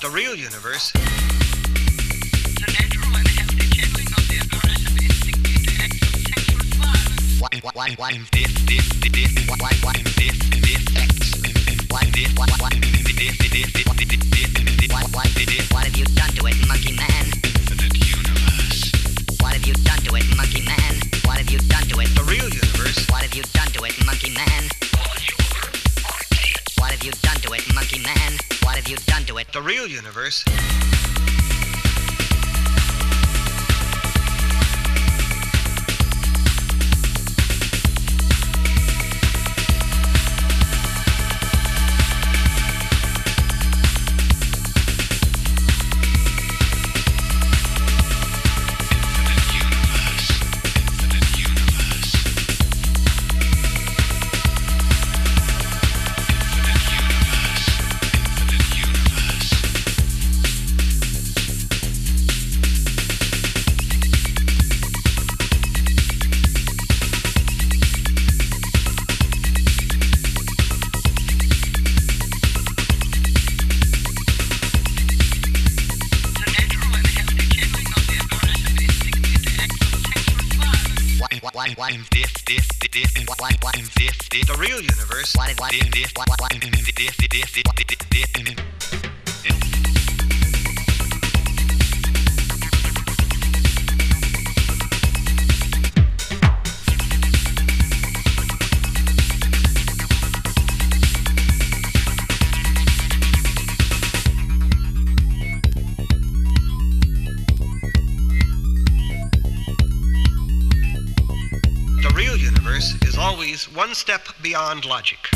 the real universe. What have you done to it, monkey man? Infinite. What have you done to it, monkey man? What have you done to it? The real universe. What have you done to it, monkey man? What have you done to it, monkey man? What have you done to it? The real universe. beyond logic.